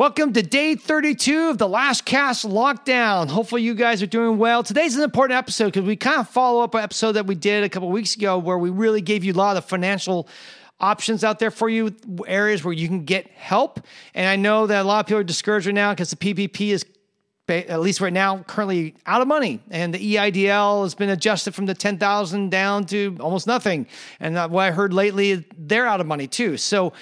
Welcome to day 32 of the LashCast Lockdown. Hopefully, you guys are doing well. Today's an important episode because we kind of follow up an episode that we did a couple weeks ago where we really gave you a lot of financial options out there for you, areas where you can get help. And I know that a lot of people are discouraged right now because the PPP is at least right now, currently out of money. And the EIDL has been adjusted from the 10,000 down to almost nothing. And what I heard lately, they're out of money too. So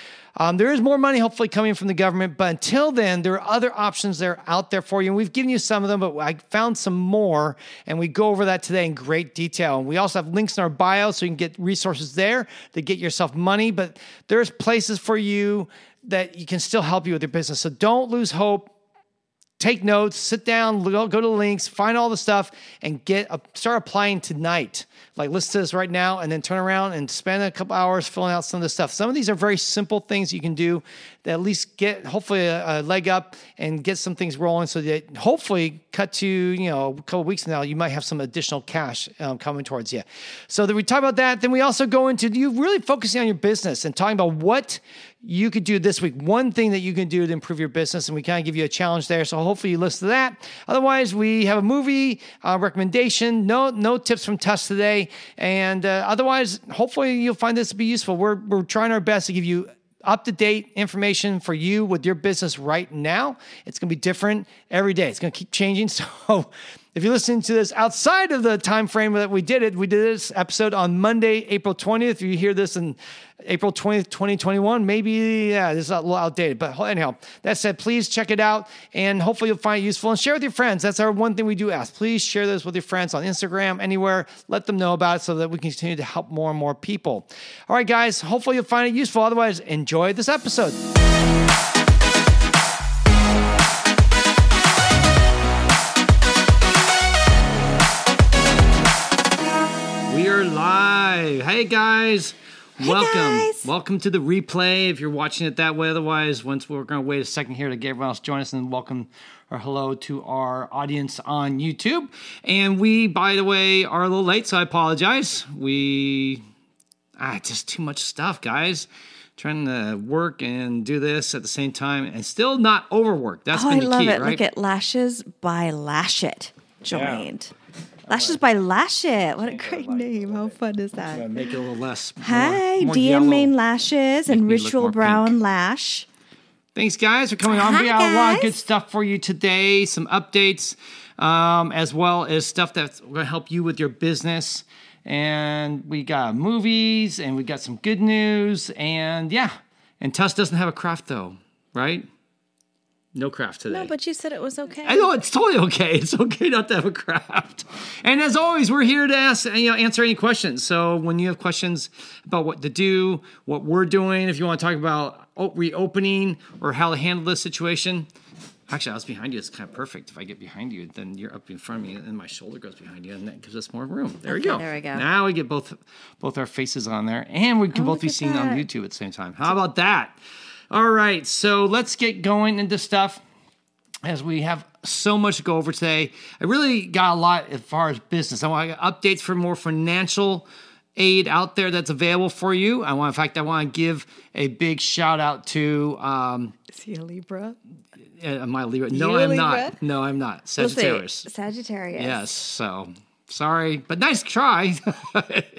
um, there is more money hopefully coming from the government, but until then, there are other options that are out there for you. And we've given you some of them, but I found some more, and we go over that today in great detail. And we also have links in our bio so you can get resources there to get yourself money. But there's places for you that you can still help you with your business. So don't lose hope take notes, sit down, go, to links, find all the stuff, and get a, start applying tonight like listen to this right now and then turn around and spend a couple hours filling out some of the stuff. Some of these are very simple things you can do at least get hopefully a, a leg up and get some things rolling so that hopefully cut to, you know, a couple weeks now, you might have some additional cash um, coming towards you. So that we talk about that. Then we also go into you really focusing on your business and talking about what you could do this week. One thing that you can do to improve your business, and we kind of give you a challenge there. So hopefully you listen to that. Otherwise, we have a movie uh, recommendation. No, no tips from Tuss today, and uh, otherwise, hopefully you'll find this to be useful. We're we're trying our best to give you up to date information for you with your business right now. It's going to be different every day. It's going to keep changing. So if you're listening to this outside of the time frame that we did it, we did this episode on Monday, April 20th. If you hear this in April 20th, 2021, maybe, yeah, this is a little outdated. But anyhow, that said, please check it out and hopefully you'll find it useful and share with your friends. That's our one thing we do ask. Please share this with your friends on Instagram, anywhere. Let them know about it so that we can continue to help more and more people. All right, guys, hopefully you'll find it useful. Otherwise, enjoy this episode. Hey guys. Hey welcome. guys. Welcome to the replay if you're watching it that way. Otherwise, once we're going to wait a second here to get everyone else join us and welcome or hello to our audience on YouTube. And we, by the way, are a little late, so I apologize. We, ah, just too much stuff, guys. Trying to work and do this at the same time and still not overwork. That's Oh, been I the love key, it. right? Look at Lashes by Lash It joined. Lashes by Lash It. What a great name. How fun is that? Make it a little less. Hi, more DM. Main Lashes and Ritual Brown pink. Lash. Thanks, guys, for coming on. We Hi, got a lot of good stuff for you today, some updates, um, as well as stuff that's going to help you with your business. And we got movies and we got some good news. And yeah, and Tuss doesn't have a craft though, right? No craft today. No, but you said it was okay. I know it's totally okay. It's okay not to have a craft. And as always, we're here to ask, you know, answer any questions. So when you have questions about what to do, what we're doing, if you want to talk about reopening or how to handle this situation. Actually, I was behind you. It's kind of perfect. If I get behind you, then you're up in front of me, and my shoulder goes behind you, and that gives us more room. There we go. there we go. Now we get both both our faces on there, and we can oh, both be seen on. YouTube at the same time. How about that? All right, so let's get going into stuff as we have so much to go over today. I really got a lot as far as business. I want updates for more financial aid out there that's available for you. I want, in fact, I want to give a big shout out to um, Is he a Libra? Am my Libra. No, I'm Libra? not. No, I'm not. We'll. Sagittarius. Sagittarius. Yes. So sorry, but nice try.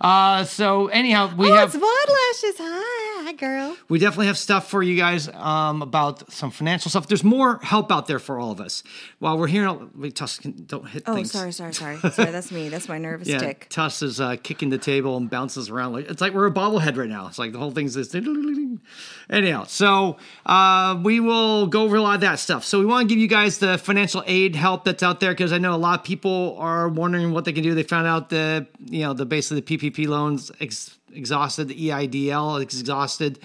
uh, so anyhow, we Oh, have it's Vaughn Lashes. Hi, hi, girl. we definitely have stuff for you guys um, about some financial stuff. There's more help out there for all of us. While we're here, we Tuss, don't hit Oh, things. sorry, sorry, sorry. Sorry, that's me. That's my nervous Yeah, tick. Tuss is uh, kicking the table and bounces around like it's like we're a bobblehead right now. It's like the whole thing's this. Anyhow, so uh, we will go over a lot of that stuff. So we want to give you guys the financial aid help that's out there because I know a lot of people are wondering what they can do. They found out the you know the basically the PPP loans ex- exhausted, the EIDL exhausted.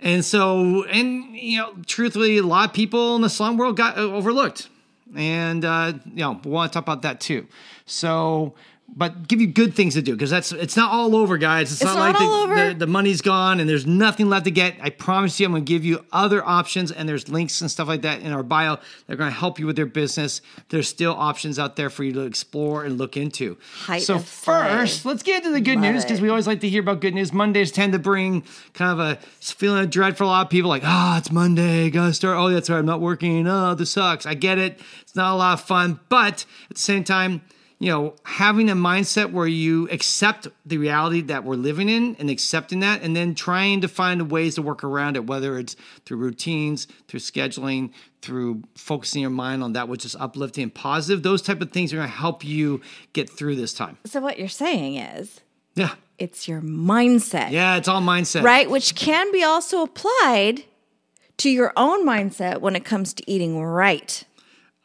And so, and you know, truthfully, a lot of people in the slum world got uh, overlooked, and uh, you know, we want to talk about that too. So, but give you good things to do because that's it's not all over, guys. It's, It's not, not like the. The, the money's gone and there's nothing left to get. I promise you, I'm going to give you other options and there's links and stuff like that in our bio. They're going to help you with your business. There's still options out there for you to explore and look into. Height so first, let's get into the good Love news because we always like to hear about good news. Mondays tend to bring kind of a feeling of dread for a lot of people, like, ah, it's Monday, gotta start. Oh, that's right, I'm not working. Oh, this sucks. I get it. It's not a lot of fun, but at the same time, you know, having a mindset where you accept the reality that we're living in and accepting that, and then trying to find ways to work around it, whether it's through routines, through scheduling, through focusing your mind on that which is uplifting and positive. Those type of things are going to help you get through this time. So what you're saying is Yeah. it's your mindset. Yeah, it's all mindset. Right? Which can be also applied to your own mindset when it comes to eating right.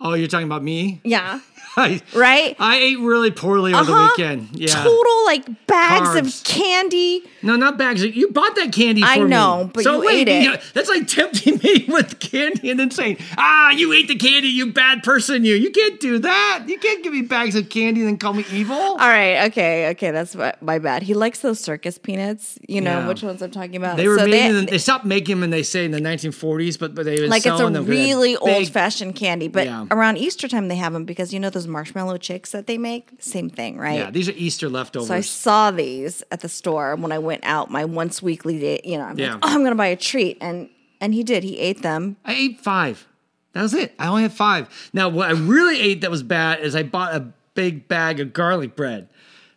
Oh, you're talking about me? Yeah. I, Right? I ate really poorly over Uh-huh. the weekend. Yeah. Total like bags Carbs. of candy. No, not bags. You bought that candy for I me. know, but you ate it. yeah, that's like tempting me with candy and then saying, ah, you ate the candy, you bad person, you. You can't do that. You can't give me bags of candy and then call me evil. All right, okay, okay, that's my bad. He likes those circus peanuts. You know Yeah. which ones I'm talking about. They were So made they- they stopped making them and they say in the 1940s, but, but they were like it's a selling them 'cause they really old fashioned candy. But Yeah. around Easter time they have them because you know those marshmallow chicks that they make? Same thing, right? Yeah, these are Easter leftovers. So I saw these at the store when I went out my once weekly day. You know, I'm Yeah. like, oh, I'm gonna buy a treat, and and he did. He ate them. I ate five. That was it. I only had five. Now, what I really ate that was bad is I bought a big bag of garlic bread.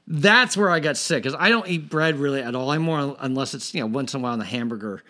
That's where I got sick because I don't eat bread really at all anymore unless it's you know once in a while on a hamburger,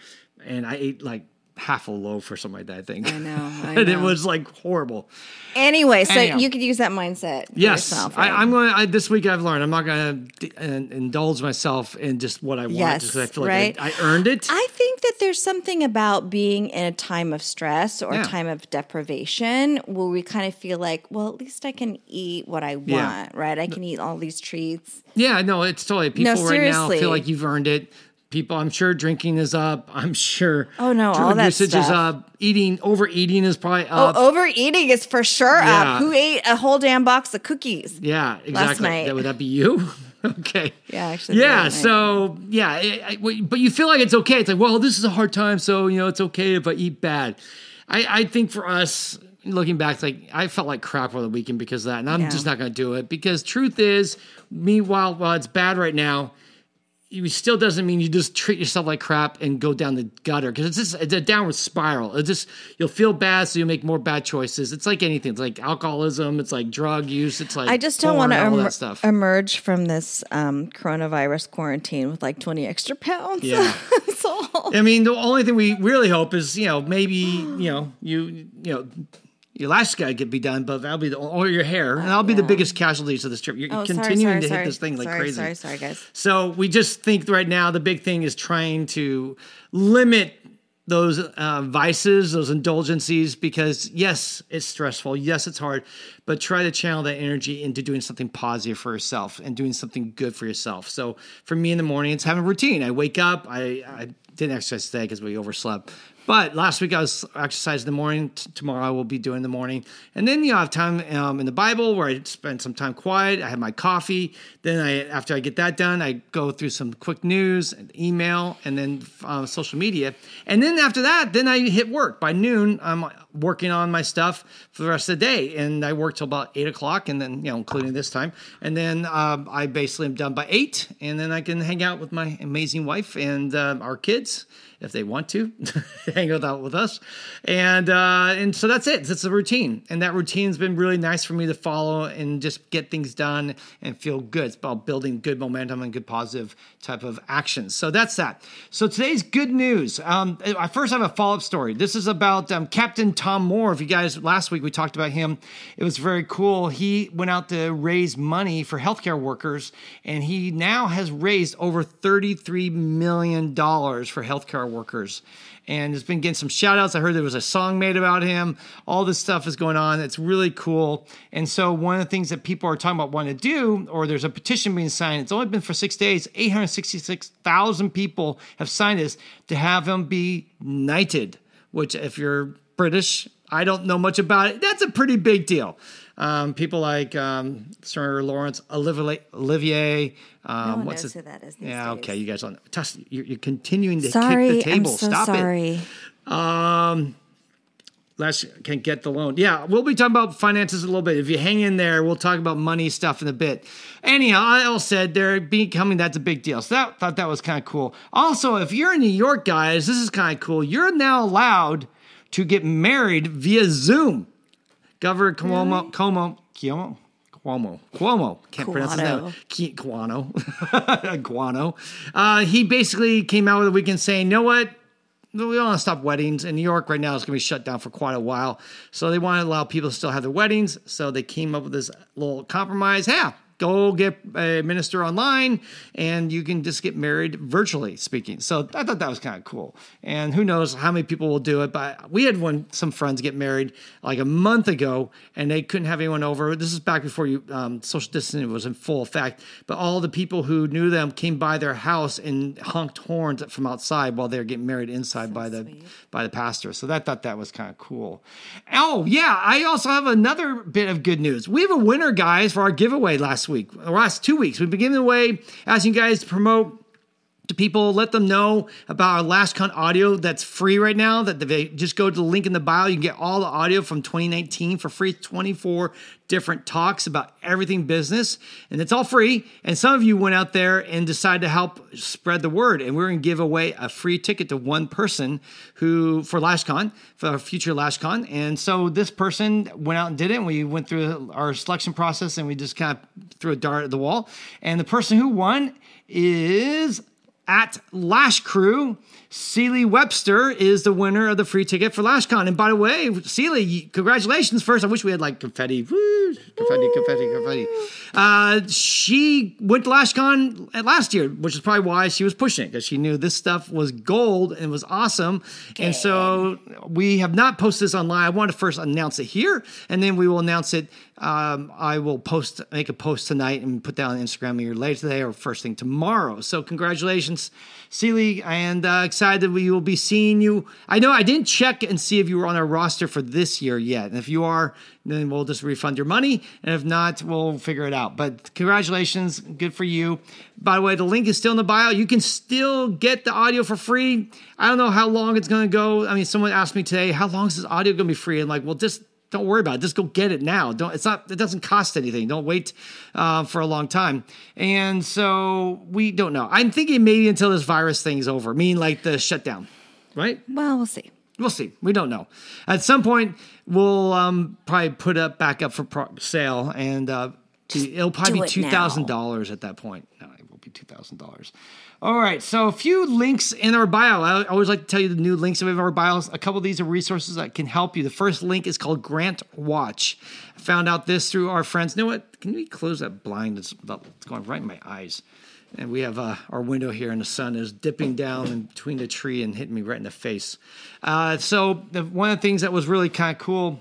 and I ate like half a loaf or something like that. I think. I know, I and it was like horrible. Anyway, so Anyhow. you could use that mindset. Yes, yourself, I, right? I'm going. to This week I've learned I'm not going to indulge myself in just what I want, Yes, just 'cause I feel like? I, I earned it. I think that there's something about being in a time of stress or Yeah. a time of deprivation where we kind of feel like, well, at least I can eat what I want, Yeah. right? I can eat all these treats. Yeah, no, it's totally people No, right now feel like you've earned it. People, I'm sure drinking is up. I'm sure. Oh, no, all that usage is stuff. up. Eating, overeating is probably oh, up. oh, overeating is for sure Yeah. up. Who ate a whole damn box of cookies? yeah, exactly. night. That, would that be you? okay. Yeah, actually, Yeah. So yeah, I- I- but you feel like it's okay. It's like, well, this is a hard time, so you know it's okay if I eat bad. I, I think for us. Looking back, it's like I felt like crap over the weekend because of that, and I'm Yeah. just not going to do it. Because truth is, meanwhile, while it's bad right now, it still doesn't mean you just treat yourself like crap and go down the gutter because it's just it's a downward spiral. It just you'll feel bad, so you'll make more bad choices. It's like anything. It's like alcoholism. It's like drug use. It's like I just don't want to all emer- that stuff. emerge from this um, coronavirus quarantine with like 20 extra pounds. Yeah. That's all. I mean, the only thing we really hope is you know maybe you know you you know. Your last guy could be done, but that'll be the or your hair, and that'll be the biggest casualties of this trip. You're Oh, continuing sorry, sorry, to sorry. hit this thing like crazy. Sorry, sorry, guys. So we just think right now the big thing is trying to limit those uh, vices, those indulgencies, because yes, it's stressful. Yes, it's hard, but try to channel that energy into doing something positive for yourself and doing something good for yourself. So for me in the morning, it's having a routine. I wake up. I, I didn't exercise today because we overslept. But last week I was exercising in the morning. T- tomorrow I will be doing the morning, and then you know, I have time um, in the Bible where I spend some time quiet. I have my coffee. Then I, after I get that done, I go through some quick news, and email, and then uh, social media. And then after that, then I hit work. By noon, I'm working on my stuff for the rest of the day, and I work till about eight o'clock, and then you know, including this time, and then um, I basically am done by eight, and then I can hang out with my amazing wife and uh, our kids if they want to hang out with us. And uh and so that's it. That's the routine. And that routine's been really nice for me to follow and just get things done and feel good. It's about building good momentum and good positive type of actions. So that's that. So today's good news. Um i first have a follow-up story. This is about um, captain tom moore if you guys last week we talked about him it was very cool he went out to raise money for healthcare workers and he now has raised over 33 million dollars for healthcare workers and has been getting some shout outs. I heard there was a song made about him. All this stuff is going on. It's really cool. And so, one of the things that people are talking about wanting to do, or there's a petition being signed, it's only been for six days, 866,000 people have signed this to have him be knighted, which, if you're British, I don't know much about it. That's a pretty big deal. Um, people like um, Sir Laurence Olivier. Olivier um, no one what's knows his, who that is. Yeah, days. okay, you guys don't. Tuss, you're, you're continuing to Sorry, kick the table. I'm so Stop sorry. it. Um, let's can get the loan. Yeah, we'll be talking about finances a little bit. If you hang in there, we'll talk about money stuff in a bit. Anyhow, I all said they're becoming that's a big deal. So that thought that was kind of cool. Also, if you're in New York, guys, this is kind of cool. You're now allowed to get married via Zoom. Governor Cuomo, Cuomo, Cuomo, Cuomo, Cuomo, can't pronounce his name. Guano, Guano. Uh, he basically came out with a weekend saying, "You know what? We don't want to stop weddings. In New York right now, it's going to be shut down for quite a while. So they want to allow people to still have their weddings. So they came up with this little compromise. Yeah, go get a minister online, and you can just get married virtually speaking. So I thought that was kind of cool. And who knows how many people will do it? But we had one some friends get married like a month ago, and they couldn't have anyone over. This is back before you um, social distancing was in full effect. But all the people who knew them came by their house and honked horns from outside while they were getting married inside by the by the pastor. So that thought that was kind of cool. Oh yeah, I also have another bit of good news. We have a winner, guys, for our giveaway last week, last two weeks. We've been giving away, asking you guys to promote to people, let them know about our LashCon audio that's free right now. That they just go to the link in the bio. You can get all the audio from 2019 for free. 24 different talks about everything business, and it's all free. And some of you went out there and decided to help spread the word. And we're going to give away a free ticket to one person who for LashCon for our future LashCon. And so this person went out and did it. And we went through our selection process, and we just kind of threw a dart at the wall. And the person who won is at Lash Crew. Sealy Webster is the winner of the free ticket for LashCon. And by the way, Sealy, congratulations. First, I wish we had like confetti. Woo, confetti, confetti, confetti. Uh, she went to LashCon at last year, which is probably why she was pushing it because she knew this stuff was gold and was awesome. And so we have not posted this online. I want to first announce it here, and then we will announce it. Um, I will post, make a post tonight and put that on Instagram either later today or first thing tomorrow. So congratulations, Sealy, and uh, excited we will be seeing you. I know I didn't check and see if you were on our roster for this year yet. And if you are, then we'll just refund your money. And if not, we'll figure it out. But congratulations, good for you. By the way, the link is still in the bio. You can still get the audio for free. I don't know how long it's going to go. I mean, someone asked me today, how long is this audio going to be free? And like, well, just don't worry about it. Just go get it now. Don't. It's not. It doesn't cost anything. Don't wait uh, for a long time. And so we don't know. I'm thinking maybe until this virus thing's over. Meaning like the shutdown, right? Well, we'll see. We'll see. We don't know. At some point, we'll um, probably put up back up for pro- sale, and uh, it'll probably be it two thousand dollars at that point. No, it will be two thousand dollars. All right. So a few links in our bio. I always like to tell you the new links of our bios. A couple of these are resources that can help you. The first link is called Grant Watch. I found out this through our friends. You know what? Can we close that blind? It's, it's going right in my eyes. And we have uh, our window here, and the sun is dipping down in between the tree and hitting me right in the face. Uh, so the, one of the things that was really kind of cool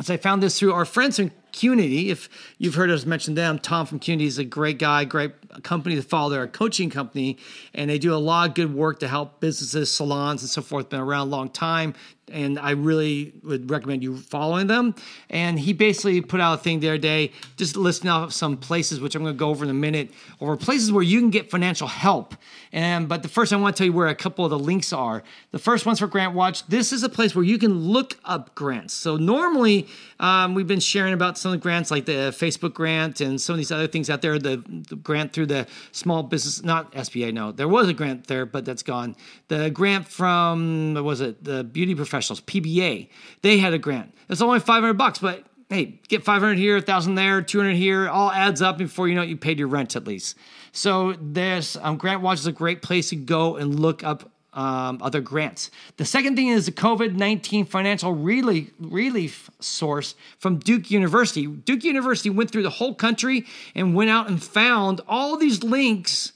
is I found this through our friends from Qnity. If you've heard us mention them, Tom from Qnity is a great guy, great company to follow. They're a coaching company, and they do a lot of good work to help businesses, salons, and so forth. Been around a long time, and I really would recommend you following them. And he basically put out a thing the other day, just listing off some places, which I'm going to go over in a minute, over places where you can get financial help. And but the first, I want to tell you where a couple of the links are. The first one's for Grant Watch. This is a place where you can look up grants. So normally, um, we've been sharing about some of the grants, like the Facebook grant and some of these other things out there. The, the grant through the small business, not SBA. No, there was a grant there, but that's gone. The grant from what was it the Beauty Professionals PBA? They had a grant. It's only 500 bucks, but hey, get 500 here, 1,000 there, 200 here, all adds up before you know it, you paid your rent at least. So this um, Grant Watch is a great place to go and look up um, other grants. The second thing is the COVID 19 financial relief, relief source from Duke University. Duke University went through the whole country and went out and found all these links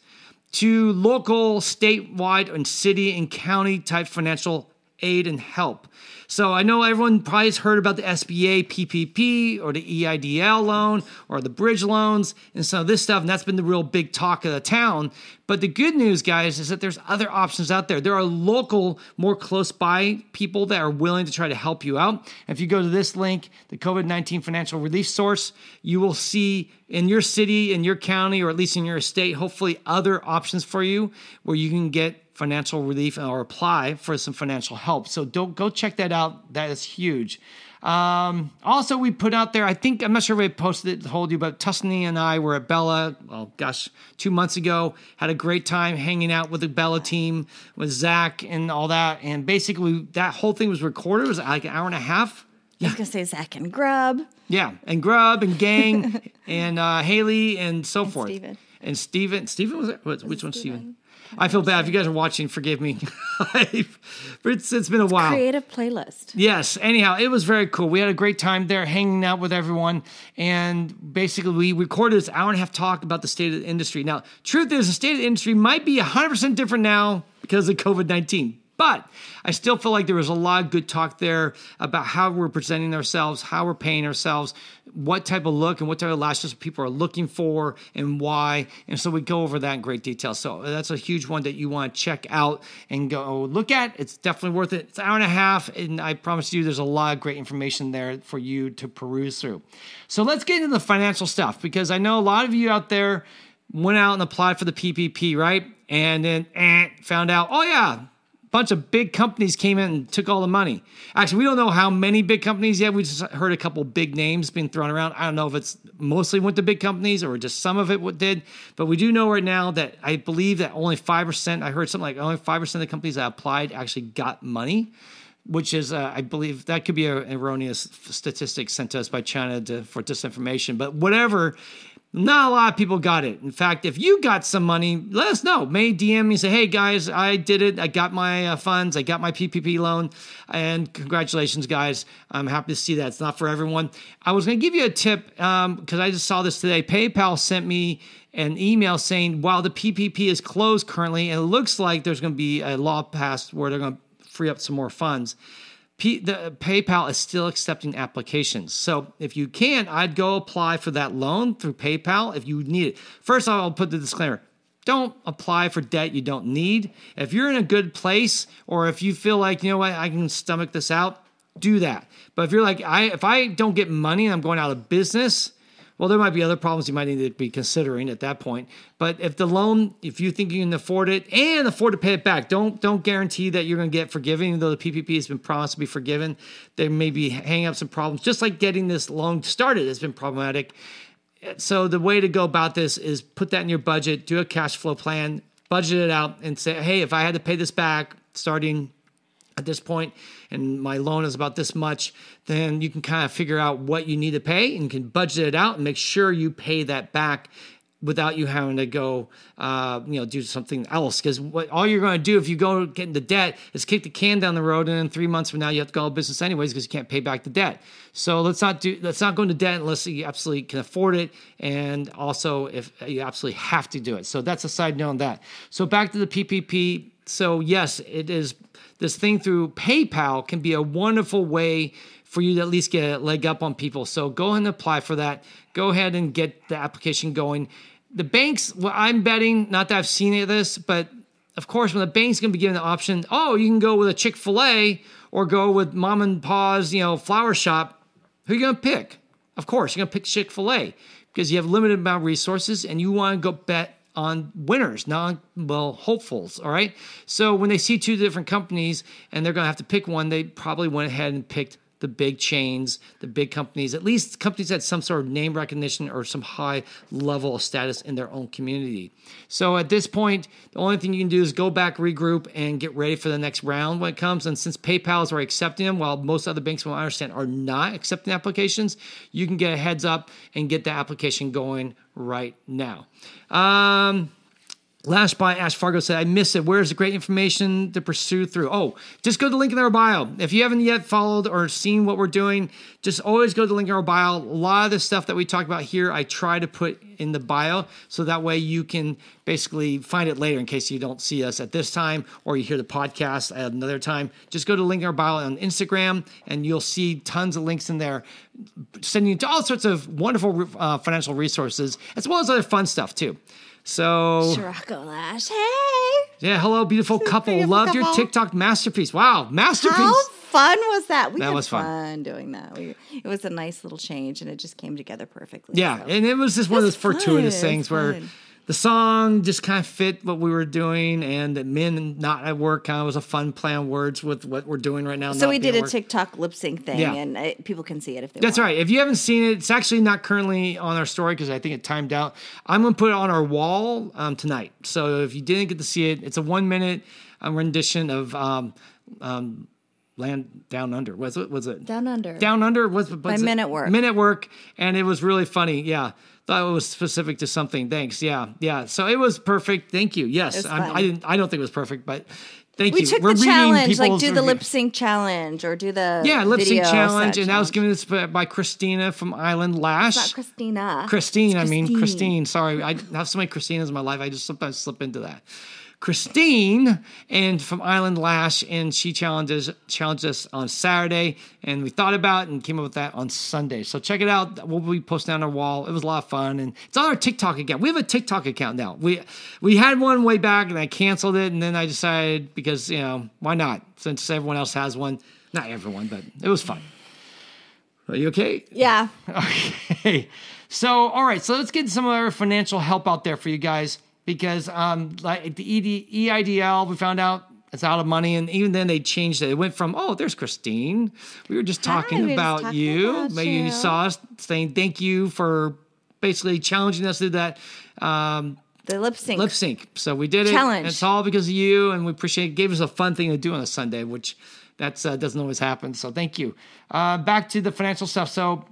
to local, statewide, and city and county type financial aid and help. So I know everyone probably has heard about the SBA PPP or the EIDL loan or the bridge loans and some of this stuff, and that's been the real big talk of the town. But the good news, guys, is that there's other options out there. There are local, more close by people that are willing to try to help you out. If you go to this link, the COVID 19 financial relief source, you will see in your city, in your county, or at least in your state, hopefully other options for you where you can get financial relief or apply for some financial help. So don't go check that out. That is huge. Um, also, we put out there, I think, I'm not sure if I posted it, told you, but Tussanee and I were at Bella, well, gosh, two months ago. Had a great time hanging out with the Bella team, with Zach and all that. And basically, that whole thing was recorded. It was like an hour and a half. Yeah. I was going to say Zach and Grub. Yeah, and Grub and Gang and uh, Haley and so and forth. Steven. And Steven. Steven was it? Which one's Steven? I feel bad if you guys are watching. Forgive me, but it's it's been a while. Creative playlist. Yes. Anyhow, it was very cool. We had a great time there, hanging out with everyone, and basically we recorded this hour and a half talk about the state of the industry. Now, truth is, the state of the industry might be hundred percent different now because of COVID nineteen. But I still feel like there was a lot of good talk there about how we're presenting ourselves, how we're paying ourselves, what type of look and what type of lashes people are looking for and why. And so we go over that in great detail. So that's a huge one that you want to check out and go look at. It's definitely worth it. It's an hour and a half, and I promise you there's a lot of great information there for you to peruse through. So let's get into the financial stuff because I know a lot of you out there went out and applied for the PPP, right? And then eh, found out, oh yeah, bunch of big companies came in and took all the money. Actually, we don't know how many big companies yet. We just heard a couple big names being thrown around. I don't know if it's mostly went to big companies or just some of it did, but we do know right now that I believe that only 5%, I heard something like only 5% of the companies that applied actually got money. Which is, uh, I believe, that could be an erroneous statistic sent to us by China to, for disinformation. But whatever, not a lot of people got it. In fact, if you got some money, let us know. May DM me say, "Hey guys, I did it. I got my uh, funds. I got my PPP loan, and congratulations, guys. I'm happy to see that. It's not for everyone. I was going to give you a tip because um, I just saw this today. PayPal sent me an email saying while the PPP is closed currently, it looks like there's going to be a law passed where they're going to free up some more funds. P- the uh, PayPal is still accepting applications. So if you can, I'd go apply for that loan through PayPal if you need it. First, I'll put the disclaimer. Don't apply for debt you don't need. If you're in a good place or if you feel like, you know what, I can stomach this out, do that. But if you're like, I if I don't get money and I'm going out of business, well, there might be other problems you might need to be considering at that point. But if the loan, if you think you can afford it and afford to pay it back, don't don't guarantee that you're going to get forgiven. Even though the PPP has been promised to be forgiven, there may be hang up some problems. Just like getting this loan started has been problematic. So the way to go about this is put that in your budget, do a cash flow plan, budget it out, and say, hey, if I had to pay this back starting at this point and my loan is about this much, then you can kind of figure out what you need to pay and can budget it out and make sure you pay that back without you having to go, uh, you know, do something else. Because what all you're going to do if you go get into debt is kick the can down the road, and in three months from now you have to go out of business anyways because you can't pay back the debt. So let's not do let's not go into debt unless you absolutely can afford it, and also if you absolutely have to do it. So that's a side note on that. So back to the PPP. So yes, it is this thing through PayPal can be a wonderful way for you to at least get a leg up on people. So go ahead and apply for that. Go ahead and get the application going. The banks, well, I'm betting, not that I've seen any of this, but of course, when the bank's going to be given the option, oh, you can go with a Chick fil A or go with mom and pa's, you know, flower shop, who are you going to pick? Of course, you're going to pick Chick fil A because you have limited amount of resources and you want to go bet on winners, not well hopefuls. All right. So when they see two different companies and they're going to have to pick one, they probably went ahead and picked the big chains, the big companies, at least companies that some sort of name recognition or some high level of status in their own community. So at this point, the only thing you can do is go back, regroup, and get ready for the next round when it comes. And since PayPal is already accepting them, while most other banks, from what I understand, are not accepting applications, you can get a heads up and get the application going right now. Um, Lash by Ash Fargo said, I miss it. Where's the great information to pursue through? Oh, just go to the link in our bio. If you haven't yet followed or seen what we're doing, just always go to the link in our bio. A lot of the stuff that we talk about here, I try to put in the bio so that way you can basically find it later in case you don't see us at this time or you hear the podcast at another time. Just go to the link in our bio on Instagram and you'll see tons of links in there sending you to all sorts of wonderful uh, financial resources as well as other fun stuff too. So Shirako Lash, hey. Yeah, hello, beautiful couple. beautiful Loved your couple. TikTok masterpiece. Wow, masterpiece. How fun was that? We That had was fun. fun. doing that. We, it was a nice little change, and it just came together perfectly. Yeah, so. and it was just one of those was fun. fortuitous things where fun. The song just kind of fit what we were doing, and the men not at work kind of was a fun play on words with what we're doing right now. So we did a work. TikTok lip sync thing, Yeah. and uh, people can see it if they That's want. right. If you haven't seen it, it's actually not currently on our story because I think it timed out. I'm going to put it on our wall um, tonight. So if you didn't get to see it, it's a one minute um, rendition of um, um, Land Down Under. Was it? Was it? Down Under. Down Under was by Men at Work. Men at Work, and it was really funny. Yeah, thought it was specific to something. Thanks. Yeah, yeah. So it was perfect. Thank you. Yes, I'm- I didn't. I don't think it was perfect, but thank We you. took We're the challenge, like do the review- lip sync challenge or do the Yeah, lip sync challenge, and that was given us by Christina from Island Lash. Not Christina. Christine, I mean Christine. Christine. Sorry, I have so many Christinas in my life. I just sometimes slip into that. Christine and from Island Lash, and she challenges challenged us on Saturday, and we thought about it and came up with that on Sunday. So check it out. We'll be posting on our wall. It was a lot of fun, and it's on our TikTok account. We have a TikTok account now. We we had one way back, and I canceled it, and then I decided because you know why not? Since everyone else has one, not everyone, but it was fun. Are you okay? Yeah. Okay. So, all right. So let's get some other financial help out there for you guys because, um, like the E ED, EIDL, we found out it's out of money, and even then they changed it. It went from, oh, there's Christine. We were just talking we just about talking you. about Maybe you you. saw us saying thank you for basically challenging us to that. Um, The lip sync. lip sync. So we did it. Challenge. It's all because of you, and we appreciate it. Gave us a fun thing to do on a Sunday, which that's uh, doesn't always happen. So thank you. Uh, back to the financial stuff. So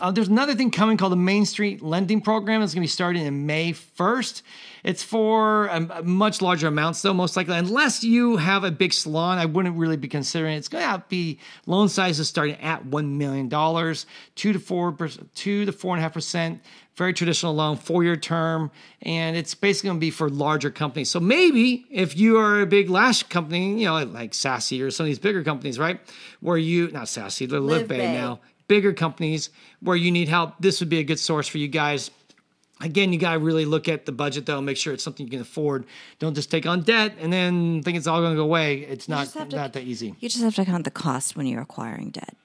uh, there's another thing coming called the Main Street Lending Program. It's going to be starting in May 1st. It's for a, much larger amounts, though, most likely. Unless you have a big salon, I wouldn't really be considering it. It's going to be loan sizes starting at $1 million, 2 to four percent, 2 to 4.5%. Very traditional loan, four year term, and it's basically going to be for larger companies. So maybe if you are a big lash company, you know, like Sassy or some of these bigger companies, right? Where you, not Sassy, they're Live Live Bay Bay. now bigger companies where you need help, this would be a good source for you guys. Again, you got to really look at the budget though, make sure it's something you can afford. Don't just take on debt and then think it's all going to go away. It's not to- not that easy. You just have to count the cost when you're acquiring debt.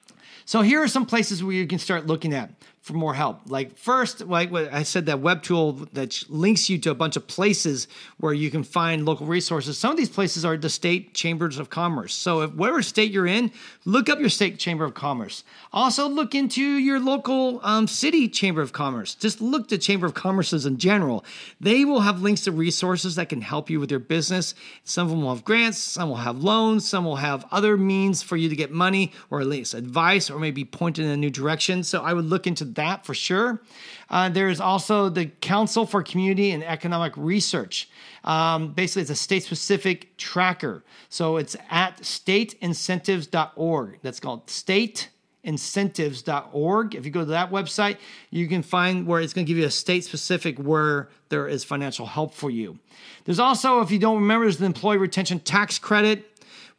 So here are some places where you can start looking at for more help. Like first, like I said, that web tool that links you to a bunch of places where you can find local resources. Some of these places are the state chambers of commerce. So if whatever state you're in, look up your state chamber of commerce. Also look into your local um, city chamber of commerce. Just look to chamber of commerces in general. They will have links to resources that can help you with your business. Some of them will have grants, some will have loans, some will have other means for you to get money or at least advice or maybe pointed in a new direction. So I would look into that for sure. Uh, there is also the Council for Community and Economic Research. Um, basically, it's a state specific tracker. So it's at stateincentives.org. That's called state incentives.org. If you go to that website, you can find where it's going to give you a state specific where there is financial help for you. There's also, if you don't remember, there's the employee retention tax credit.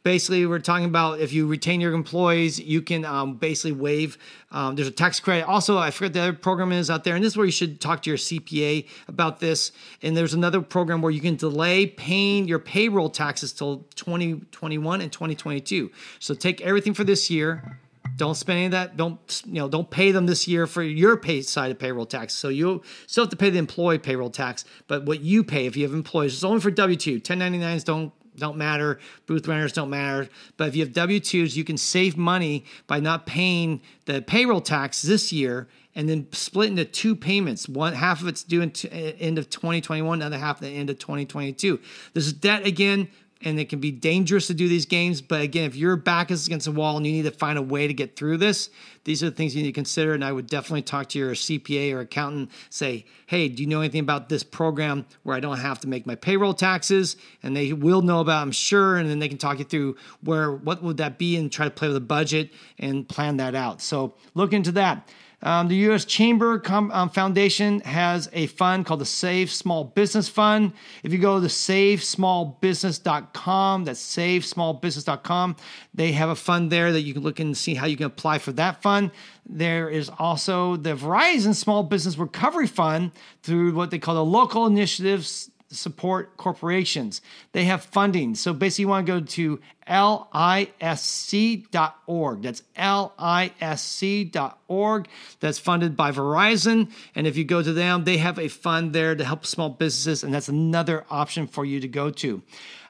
Basically, we're talking about if you retain your employees, you can um, basically waive. Um, there's a tax credit. Also, I forget the other program is out there, and this is where you should talk to your CPA about this. And there's another program where you can delay paying your payroll taxes till 2021 and 2022. So take everything for this year, don't spend any of that. Don't you know? Don't pay them this year for your pay side of payroll tax. So you still have to pay the employee payroll tax, but what you pay if you have employees, it's only for W two. 1099s don't don't matter. Booth renters don't matter. But if you have W twos, you can save money by not paying the payroll tax this year and then split into two payments. One half of it's due in t- uh, end of 2021, the other half at the end of 2022. This is debt again and it can be dangerous to do these games. But again, if your back is against the wall and you need to find a way to get through this, these are the things you need to consider. And I would definitely talk to your CPA or accountant. Say, hey, do you know anything about this program where I don't have to make my payroll taxes? And they will know about, I'm sure. And then they can talk you through where what would that be and try to play with a budget and plan that out. So look into that. Um, the U.S. Chamber Com- um, Foundation has a fund called the Save Small Business Fund. If you go to savesmallbusiness.com, that's savesmallbusiness.com, they have a fund there that you can look and see how you can apply for that fund. There is also the Verizon Small Business Recovery Fund through what they call the Local Initiatives support corporations. They have funding. So basically, you want to go to lisc.org. That's lisc.org. That's funded by Verizon. And if you go to them, they have a fund there to help small businesses. And that's another option for you to go to.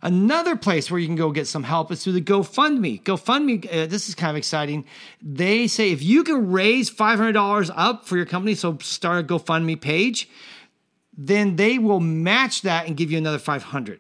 Another place where you can go get some help is through the GoFundMe. GoFundMe, uh, this is kind of exciting. They say if you can raise $500 up for your company, so start a GoFundMe page then they will match that and give you another 500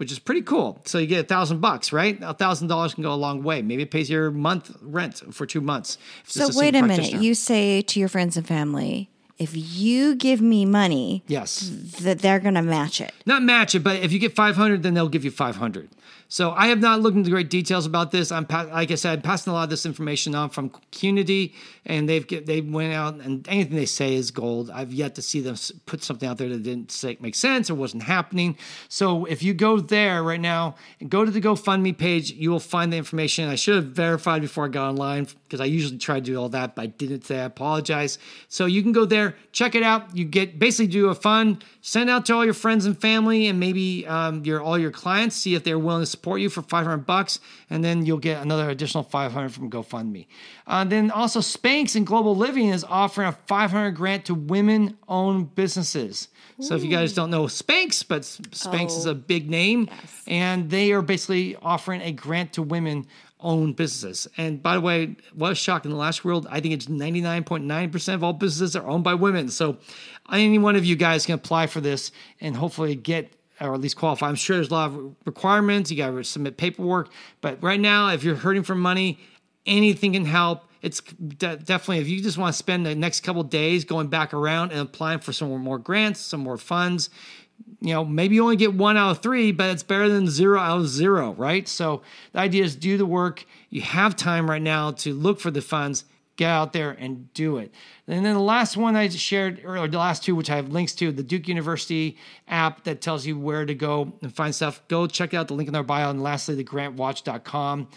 which is pretty cool. So you get a thousand bucks right? A thousand dollars can go a long way. Maybe it pays your month rent for two months. So wait a minute. you say to your friends and family if you give me money yes that they're going to match it not match it but if you get 500 then they'll give you 500 so I have not looked into great details about this. I'm like I said, I'm passing a lot of this information on from Qnity, and they've they went out and anything they say is gold. I've yet to see them put something out there that didn't say, make sense or wasn't happening. So if you go there right now and go to the GoFundMe page, you will find the information. I should have verified before I got online because I usually try to do all that, but I didn't say I apologize. So you can go there, check it out. You get basically do a fund, send out to all your friends and family, and maybe um, your all your clients. See if they're willing to support you for 500 bucks, and then you'll get another additional 500 from GoFundMe. Uh, then also Spanx and Global Giving is offering a 500 grant to women-owned businesses. Ooh. So if you guys don't know Spanx, but Spanx oh. is a big name, yes. and they are basically offering a grant to women own businesses. And by the way, what a shock in the lash world, I think it's 99.9% of all businesses are owned by women. So any one of you guys can apply for this and hopefully get or at least qualify. I'm sure there's a lot of requirements. You got to submit paperwork. But right now, if you're hurting for money, anything can help. It's de- definitely if you just want to spend the next couple days going back around and applying for some more grants, some more funds. You know, maybe you only get one out of three, but it's better than zero out of zero, right? So the idea is do the work. You have time right now to look for the funds get out there and do it. And then the last one I shared, or the last two, which I have links to, the Duke University app that tells you where to go and find stuff. Go check out the link in our bio. And lastly, the grantwatch.com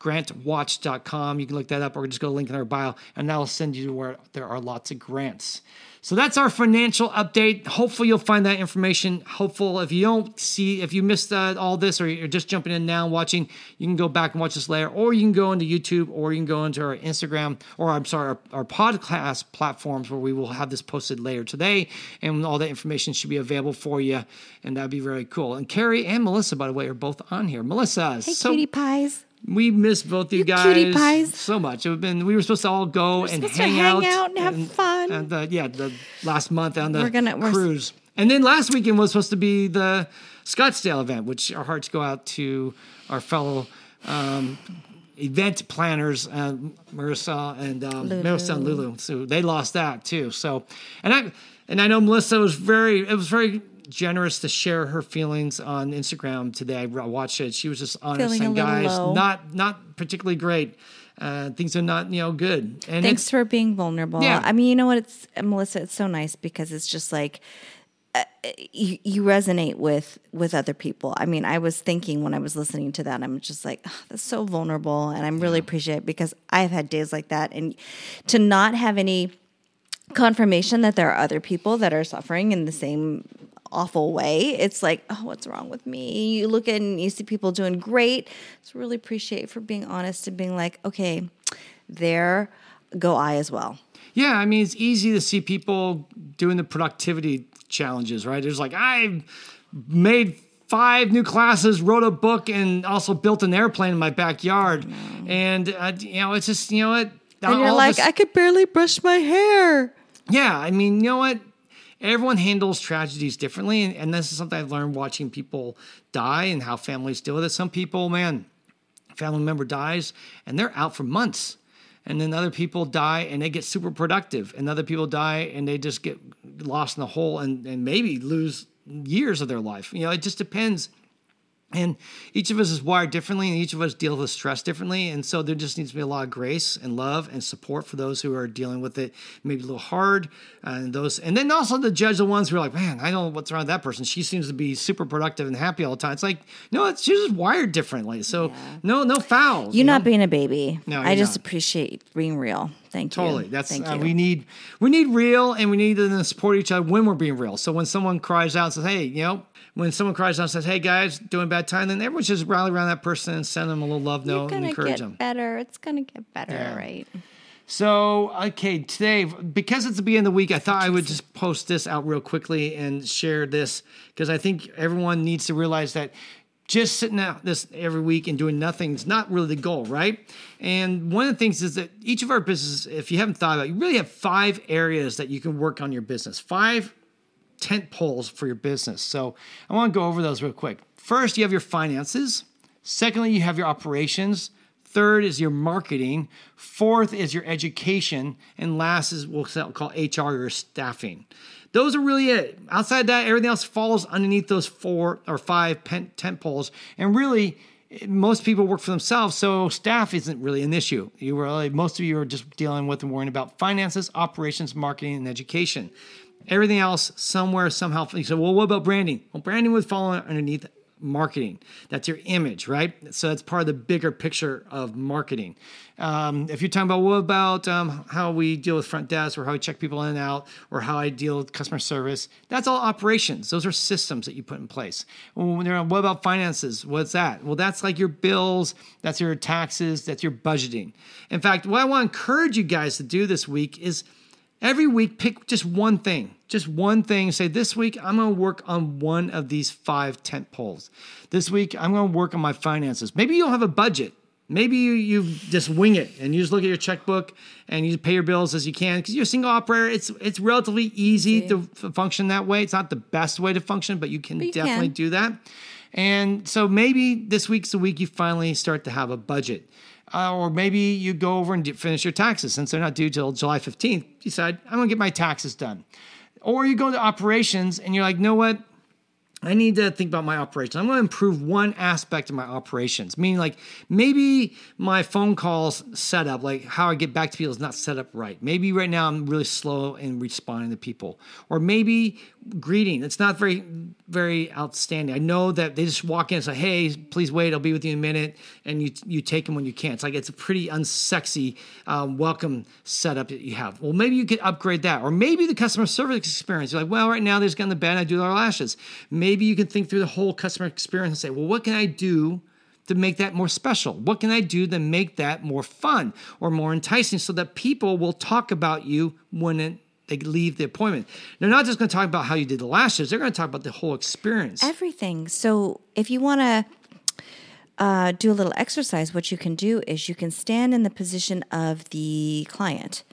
grantwatch.com. You can look that up or just go to link in our bio, and that'll send you to where there are lots of grants. So that's our financial update. Hopefully, you'll find that information helpful. If you don't see, if you missed uh, all this or you're just jumping in now and watching, you can go back and watch this later, or you can go into YouTube, or you can go into our Instagram, or I'm sorry, our, our podcast platforms where we will have this posted later today, and all that information should be available for you, and that'd be very cool. And Carrie and Melissa, by the way, are both on here. Melissa, hey, so, cutie pies. We miss both you, you guys so much. It been we were supposed to all go and hang, hang, out, and have fun. And the, yeah, the last month on the we're gonna, cruise, and then last weekend was supposed to be the Scottsdale event, which our hearts go out to our fellow um, event planners, uh, Marissa and um, Marissa and Lulu. So they lost that too. So, and I and I know Melissa was very. It was very generous to share her feelings on Instagram today. I watched it. She was just honest Feeling and guys, low. not not particularly great. Uh, things are not you know good. And thanks for being vulnerable. Yeah. I mean, you know what? It's Melissa. It's so nice because it's just like. Uh, you, you, resonate with with other people. I mean, I was thinking when I was listening to that, I'm just like, oh, that's so vulnerable, and I'm really yeah. appreciate it because I've had days like that, and to not have any confirmation that there are other people that are suffering in the same awful way. It's like, oh, what's wrong with me? You look at and you see people doing great. So really appreciate for being honest and being like, okay, there go I as well. Yeah, I mean, it's easy to see people doing the productivity challenges, right? There's like, I made five new classes, wrote a book, and also built an airplane in my backyard. And, uh, you know, it's just, you know what? And you're like, I could barely brush my hair. Yeah, I mean, you know what? Everyone handles tragedies differently. And, and this is something I've learned watching people die and how families deal with it. Some people, man, family member dies and they're out for months and then other people die and they get super productive and other people die and they just get lost in the hole and, and maybe lose years of their life you know it just depends and each of us is wired differently, and each of us deal with stress differently. And so there just needs to be a lot of grace and love and support for those who are dealing with it maybe a little hard. Uh, and those, and then also to judge the ones who are like, man, I don't know what's wrong with that person. She seems to be super productive and happy all the time. It's like, no, it's she's just wired differently. So yeah. no, no foul. You're you not know? being a baby. No, I just not. appreciate being real. Thank you. Totally. That's uh, we need we need real, and we need to support each other when we're being real. So when someone cries out and says, "Hey, you know," when someone cries out and says, "Hey guys, doing bad time," then everyone just rally around that person and send them a little love note and encourage them. Better. It's gonna get better, yeah. right? So, okay, today, because it's the beginning of the week, I thought I would just post this out real quickly and share this because I think everyone needs to realize that just sitting out this every week and doing nothing is not really the goal, right? And one of the things is that each of our businesses, if you haven't thought about it, you really have five areas that you can work on your business, five tent poles for your business. So I want to go over those real quick. First, you have your finances. Secondly, you have your operations. Third is your marketing. Fourth is your education. And last is what we'll call HR or staffing. Those are really it. Outside that, everything else falls underneath those four or five tent poles. And really, most people work for themselves, so staff isn't really an issue. You really, most of you are just dealing with and worrying about finances, operations, marketing, and education. Everything else, somewhere, somehow. You say, well, what about branding? Well, branding would fall underneath marketing. That's your image, right? So that's part of the bigger picture of marketing. Um, if you're talking about what about um, how we deal with front desk or how we check people in and out or how I deal with customer service, that's all operations. Those are systems that you put in place. When they're, what about finances? What's that? Well, that's like your bills, that's your taxes, that's your budgeting. In fact, what I want to encourage you guys to do this week is – Every week, pick just one thing, just one thing. Say, this week, I'm going to work on one of these five tent poles. This week, I'm going to work on my finances. Maybe you don't have a budget. Maybe you, you just wing it and you just look at your checkbook and you pay your bills as you can because you're a single operator. It's it's relatively easy to f- function that way. It's not the best way to function, but you can but you definitely can. do that. And so maybe this week's the week you finally start to have a budget. Uh, or maybe you go over and finish your taxes since they're not due till July 15th. You decide, I'm to get my taxes done. Or you go to operations and you're like, know what? I need to think about my operations. I'm going to improve one aspect of my operations, meaning like maybe my phone calls setup, like how I get back to people, is not set up right. Maybe right now I'm really slow in responding to people, or maybe greeting. It's not very, very outstanding. I know that they just walk in and say, "Hey, please wait. I'll be with you in a minute," and you you take them when you can. It's like it's a pretty unsexy um, welcome setup that you have. Well, maybe you could upgrade that, or maybe the customer service experience. You're like, well, right now there's got the bed. I do our lashes. Maybe you can think through the whole customer experience and say, well, what can I do? to make that more special? What can I do to make that more fun or more enticing so that people will talk about you when it they leave the appointment. They're not just going to talk about how you did the lashes, they're going to talk about the whole experience. Everything. So if you want to uh, do a little exercise, what you can do is you can stand in the position of the client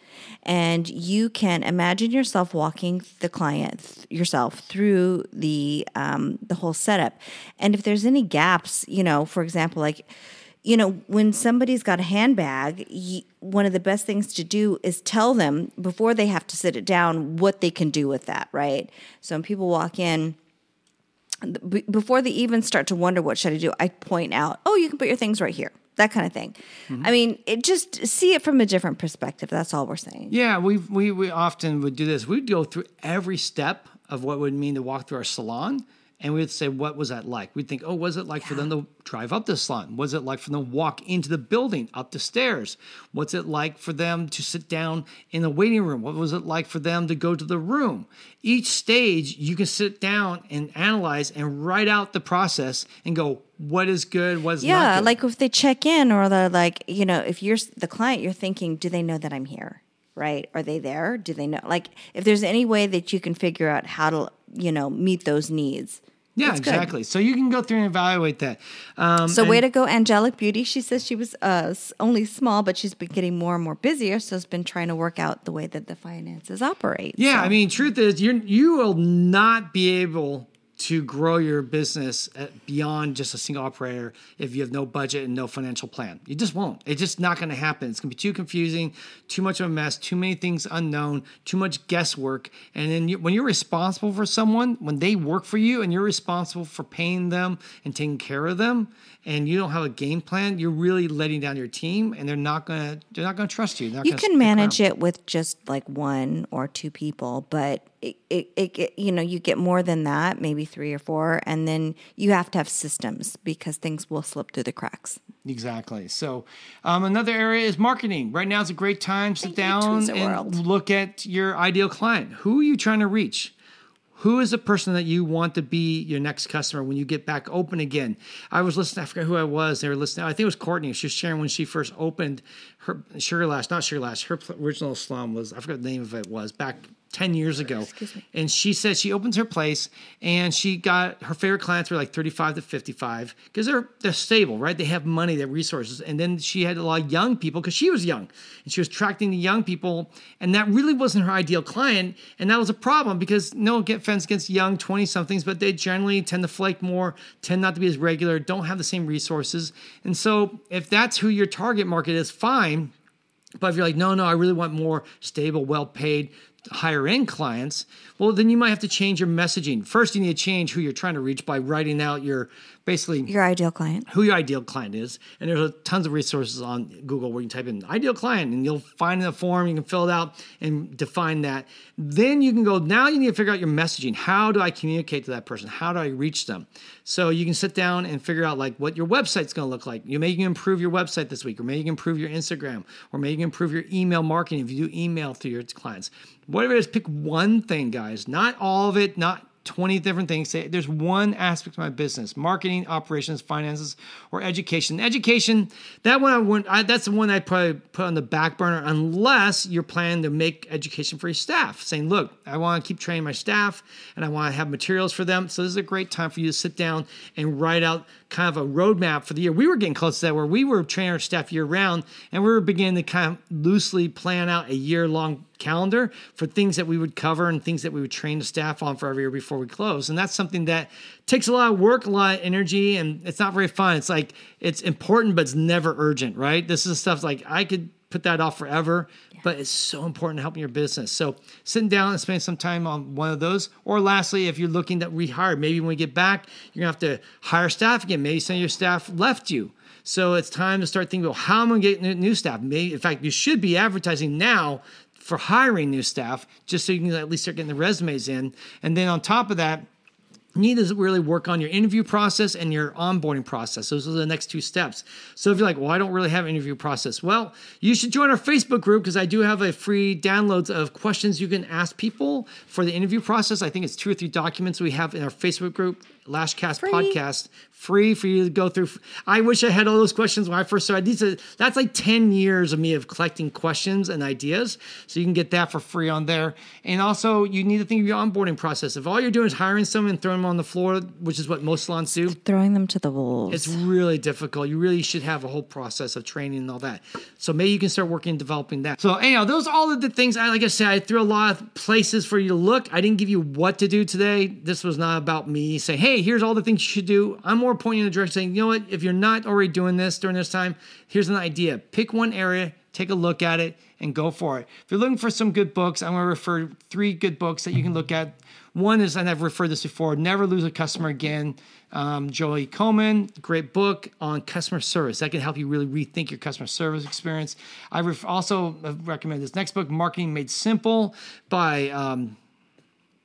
and you can imagine yourself walking the client yourself through the um, the whole setup and if there's any gaps you know for example like you know, when somebody's got a handbag, one of the best things to do is tell them before they have to sit it down what they can do with that, right? So when people walk in, before they even start to wonder what should I do, I point out, oh, you can put your things right here. That kind of thing. Mm-hmm. I mean, it just see it from a different perspective. That's all we're saying. Yeah, we we we often would do this. We'd go through every step of what would mean to walk through our salon and we would say, what was that like? We'd think, oh, was it like yeah. for them to drive up the salon? Was it like for them to walk into the building, up the stairs? What's it like for them to sit down in the waiting room? What was it like for them to go to the room? Each stage, you can sit down and analyze and write out the process and go, what is good? What is yeah, good? like if they check in or they're like, you know, if you're the client, you're thinking, do they know that I'm here? Right? Are they there? Do they know? Like, if there's any way that you can figure out how to, you know, meet those needs Yeah, exactly. Good. So you can go through and evaluate that. Um, so way to go, Angelic Beauty. She says she was uh, only small, but she's been getting more and more busier. So has been trying to work out the way that the finances operate. Yeah, so. I mean, truth is, you you will not be able to grow your business uh, beyond just a single operator if you have no budget and no financial plan. You just won't. It's just not going to happen. It's going to be too confusing, too much of a mess, too many things unknown, too much guesswork. And then you, when you're responsible for someone, when they work for you and you're responsible for paying them and taking care of them, and you don't have a game plan, you're really letting down your team, and they're not gonna they're not gonna trust you. you can manage around. it with just like one or two people, but it, it, it, you know you get more than that maybe three or four and then you have to have systems because things will slip through the cracks exactly so um, another area is marketing right now is a great time sit down and world. look at your ideal client who are you trying to reach who is the person that you want to be your next customer when you get back open again? I was listening, I forget who I was. They were listening. I think it was Courtney. She was sharing when she first opened her Sugar Lash, not Sugar Lash. Her original salon was, I forgot the name of it was back 10 years ago. And she said she opens her place and she got her favorite clients were like 35 to 55 because they're they're stable, right? They have money, they have resources. And then she had a lot of young people because she was young and she was attracting the young people. And that really wasn't her ideal client. And that was a problem because no get offense against young 20 somethings, but they generally tend to flake more, tend not to be as regular, don't have the same resources. And so if that's who your target market is, fine. But if you're like, no, no, I really want more stable, well paid, higher end clients, well, then you might have to change your messaging. First, you need to change who you're trying to reach by writing out your basically your ideal client, who your ideal client is. And there's tons of resources on Google where you type in ideal client and you'll find the form, you can fill it out and define that. Then you can go, now you need to figure out your messaging. How do I communicate to that person? How do I reach them? So you can sit down and figure out like what your website's going to look like. You may can improve your website this week, or maybe you can improve your Instagram, or maybe you can improve your email marketing if you do email through your clients. Whatever it is, pick one thing, guys. Not all of it, not 20 different things. Say there's one aspect of my business marketing, operations, finances, or education. Education, that one I wouldn't, I, that's the one I'd probably put on the back burner unless you're planning to make education for your staff, saying, look, I want to keep training my staff and I want to have materials for them. So this is a great time for you to sit down and write out kind of a roadmap for the year. We were getting close to that where we were training our staff year round and we were beginning to kind of loosely plan out a year long calendar for things that we would cover and things that we would train the staff on for every year before we close. And that's something that takes a lot of work, a lot of energy, and it's not very fun. It's like it's important, but it's never urgent, right? This is stuff like I could put that off forever, yeah. but it's so important to helping your business. So sitting down and spending some time on one of those. Or lastly, if you're looking to rehire, maybe when we get back, you're gonna have to hire staff again. Maybe some of your staff left you. So it's time to start thinking, about how I'm I going to get new staff? Maybe, in fact, you should be advertising now for hiring new staff, just so you can at least start getting the resumes in. And then on top of that, you need to really work on your interview process and your onboarding process. Those are the next two steps. So if you're like, well, I don't really have an interview process, well, you should join our Facebook group because I do have a free downloads of questions you can ask people for the interview process. I think it's two or three documents we have in our Facebook group. LashCast free. podcast free for you to go through. I wish I had all those questions when I first started. These are, that's like 10 years of me of collecting questions and ideas. So you can get that for free on there. And also you need to think of your onboarding process. If all you're doing is hiring someone and throwing them on the floor, which is what most salons do. Throwing them to the wolves. It's really difficult. You really should have a whole process of training and all that. So maybe you can start working developing that. So anyhow, those are all of the things I like I said, I threw a lot of places for you to look. I didn't give you what to do today. This was not about me saying, hey, here's all the things you should do. I'm more pointing in the direction saying, you know what, if you're not already doing this during this time, here's an idea. Pick one area, take a look at it, and go for it. If you're looking for some good books, I'm going to refer three good books that you can look at. One is, and I've referred this before, Never Lose a Customer Again. Um, Joey Coleman, great book on customer service. That can help you really rethink your customer service experience. I ref- also recommend this next book, Marketing Made Simple by um,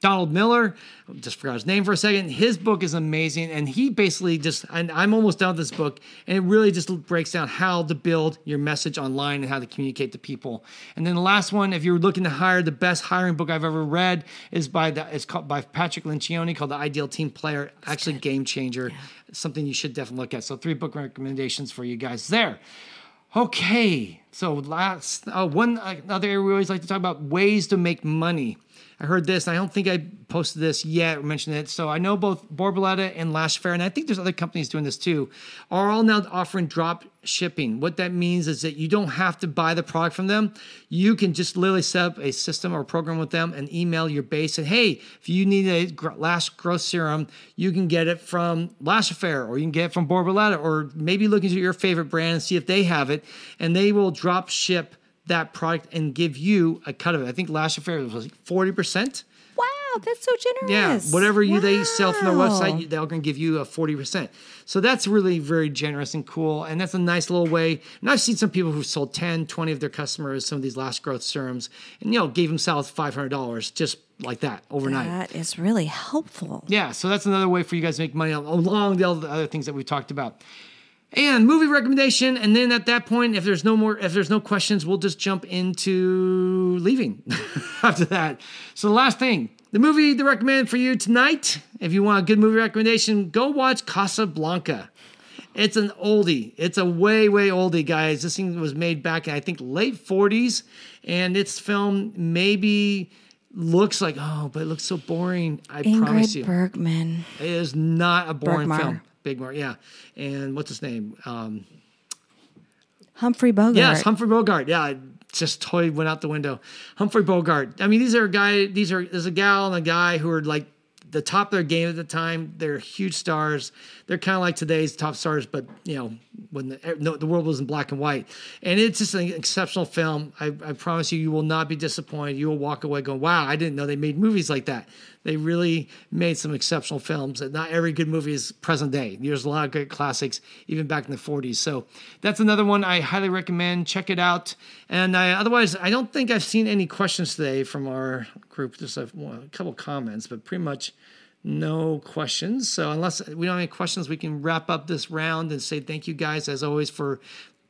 Donald Miller, just forgot his name for a second. His book is amazing, and he basically just, and I'm almost done with this book, and it really just breaks down how to build your message online and how to communicate to people. And then the last one, if you're looking to hire, the best hiring book I've ever read is by the, it's called by Patrick Lencioni called The Ideal Team Player. Actually, game changer. Yeah. Something you should definitely look at. So three book recommendations for you guys there. Okay, So last uh, one uh, other area we always like to talk about ways to make money. I heard this, I don't think I posted this yet or mentioned it. So I know both Borboleta and Lash Affair, and I think there's other companies doing this too, are all now offering drop shipping. What that means is that you don't have to buy the product from them. You can just literally set up a system or program with them and email your base and hey, if you need a lash growth serum, you can get it from Lash Affair or you can get it from Borboleta or maybe look into your favorite brand and see if they have it, and they will drop ship that product and give you a cut of it. I think Lash Affair was like 40%. Wow, that's so generous. Yeah, whatever you wow. they sell from their website, they're going to give you a 40%. So that's really very generous and cool. And that's a nice little way. And I've seen some people who've sold 10, 20 of their customers some of these lash growth serums and, you know, gave themselves $500 just like that overnight. That is really helpful. Yeah, so that's another way for you guys to make money along the other things that we've talked about and movie recommendation and then at that point if there's no more if there's no questions we'll just jump into leaving after that. So the last thing the movie to recommend for you tonight if you want a good movie recommendation go watch casablanca. It's an oldie. It's a way way oldie guys. This thing was made back in i think late 40s and its film maybe looks like oh but it looks so boring i Ingrid promise you. Bergman. It is not a boring Bergman. film Big Mark, yeah. And what's his name? Um, Humphrey Bogart. Yes, Humphrey Bogart. Yeah, just totally went out the window. Humphrey Bogart. I mean, these are a guy. These are there's a gal and a guy who are like the top of their game at the time. They're huge stars. They're kind of like today's top stars, but you know when the, no, the world was in black and white. And it's just an exceptional film. I, I promise you, you will not be disappointed. You will walk away going, "Wow, I didn't know they made movies like that." They really made some exceptional films. And not every good movie is present day. There's a lot of great classics, even back in the 40s. So that's another one I highly recommend. Check it out. And I, otherwise, I don't think I've seen any questions today from our group. Just a, a couple comments, but pretty much no questions. So unless we don't have any questions, we can wrap up this round and say thank you guys as always for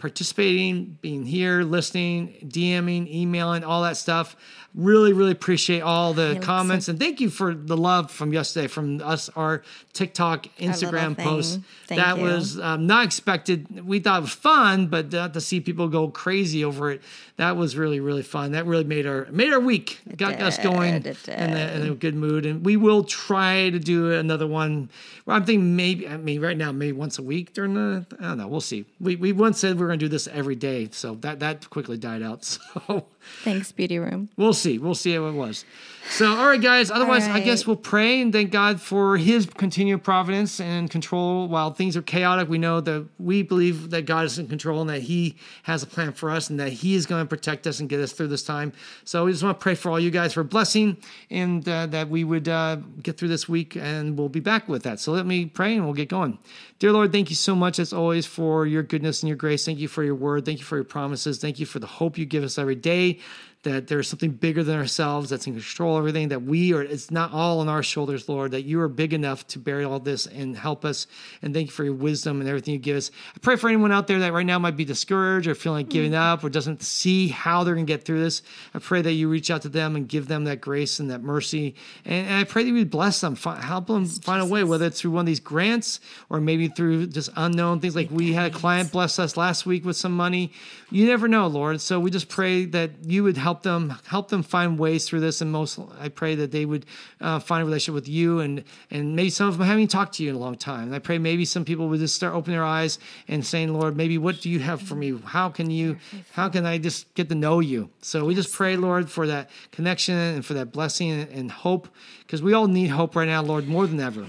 participating, being here, listening, DMing, emailing, all that stuff. Really, really appreciate all the comments and thank you for the love from yesterday from us, our TikTok, Instagram post. that you. was um, not expected. We thought it was fun, but to see people go crazy over it, that was really, really fun. That really made our made our week, it got did, us going in a, in a, good mood. And we will try to do another one. I'm thinking maybe, I mean, right now, maybe once a week during the, I don't know, we'll see. We, we once said we were to do this every day, so that that quickly died out. So Thanks, Beauty Room. We'll see. We'll see how it was. So, all right, guys. Otherwise, right. I guess we'll pray and thank God for His continued providence and control while things are chaotic. We know that we believe that God is in control and that He has a plan for us and that He is going to protect us and get us through this time. So, we just want to pray for all you guys for blessing and uh, that we would uh, get through this week and we'll be back with that. So, let me pray and we'll get going. Dear Lord, thank you so much as always for your goodness and your grace. Thank you for your word. Thank you for your promises. Thank you for the hope you give us every day that there's something bigger than ourselves that's in control of everything, that we are, it's not all on our shoulders, Lord, that you are big enough to bear all this and help us. And thank you for your wisdom and everything you give us. I pray for anyone out there that right now might be discouraged or feeling like giving mm. up or doesn't see how they're going to get through this. I pray that you reach out to them and give them that grace and that mercy. And, and I pray that you bless them, find, help them yes, find Jesus. a way, whether it's through one of these grants or maybe through just unknown things. Like we had a client bless us last week with some money. You never know, Lord. So we just pray that you would help them, help them find ways through this. And most, I pray that they would uh, find a relationship with you, and and maybe some of them haven't talked to you in a long time. And I pray maybe some people would just start opening their eyes and saying, Lord, maybe what do you have for me? How can you? How can I just get to know you? So we just pray, Lord, for that connection and for that blessing and hope because we all need hope right now, Lord, more than ever.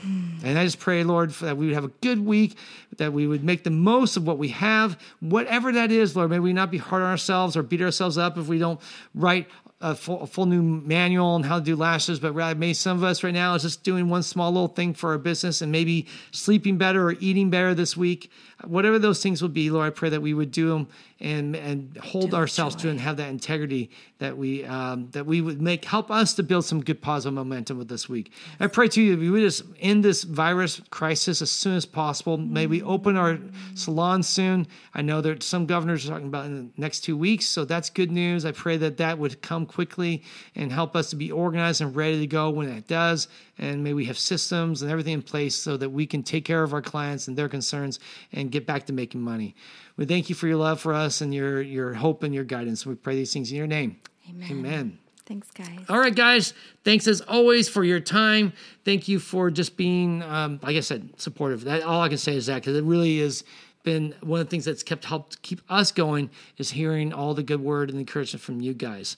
And I just pray, Lord, that we would have a good week, that we would make the most of what we have, whatever that is, Lord. May we not be hard on ourselves or beat ourselves up if we don't write a full, a full, new manual on how to do lashes, but maybe some of us right now is just doing one small little thing for our business and maybe sleeping better or eating better this week. Whatever those things would be, Lord, I pray that we would do them and and hold do ourselves joy. to and have that integrity that we um, that we would make help us to build some good positive momentum with this week. I pray to you that we would just end this virus crisis as soon as possible. May we open our salon soon. I know that some governors are talking about in the next two weeks, so that's good news. I pray that that would come quickly and help us to be organized and ready to go when it does. And may we have systems and everything in place so that we can take care of our clients and their concerns and get back to making money. We thank you for your love for us and your your hope and your guidance. We pray these things in your name. Amen. Amen. Thanks, guys. All right, guys. Thanks as always for your time. Thank you for just being, um, like I said, supportive. That all I can say is that because it really has been one of the things that's kept helped keep us going is hearing all the good word and encouragement from you guys.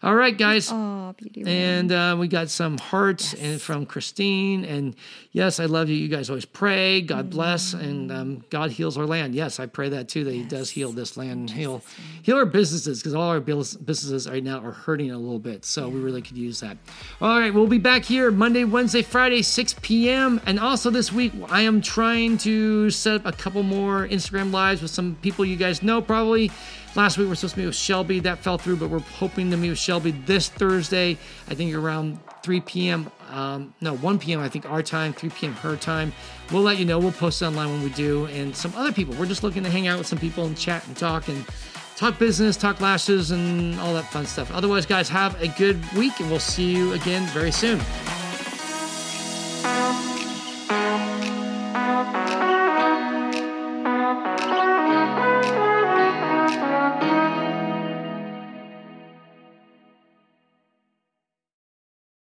All right, guys. Oh, beauty. And uh, we got some hearts yes. and from Christine. And yes, I love you. You guys always pray. God mm-hmm. bless. And um, God heals our land. Yes, I pray that too, that yes. He does heal this land, heal, heal our businesses, because all our businesses right now are hurting a little bit. So yeah. we really could use that. All right, we'll be back here Monday, Wednesday, Friday, 6 p.m. And also this week, I am trying to set up a couple more Instagram lives with some people you guys know probably. Last week we are supposed to meet with Shelby. That fell through, but we're hoping to meet with Shelby this Thursday. I think around 3 p.m. Um, no, 1 p.m. I think our time, 3 p.m. her time. We'll let you know. We'll post online when we do, and some other people. We're just looking to hang out with some people and chat and talk and talk business, talk lashes, and all that fun stuff. Otherwise, guys, have a good week, and we'll see you again very soon.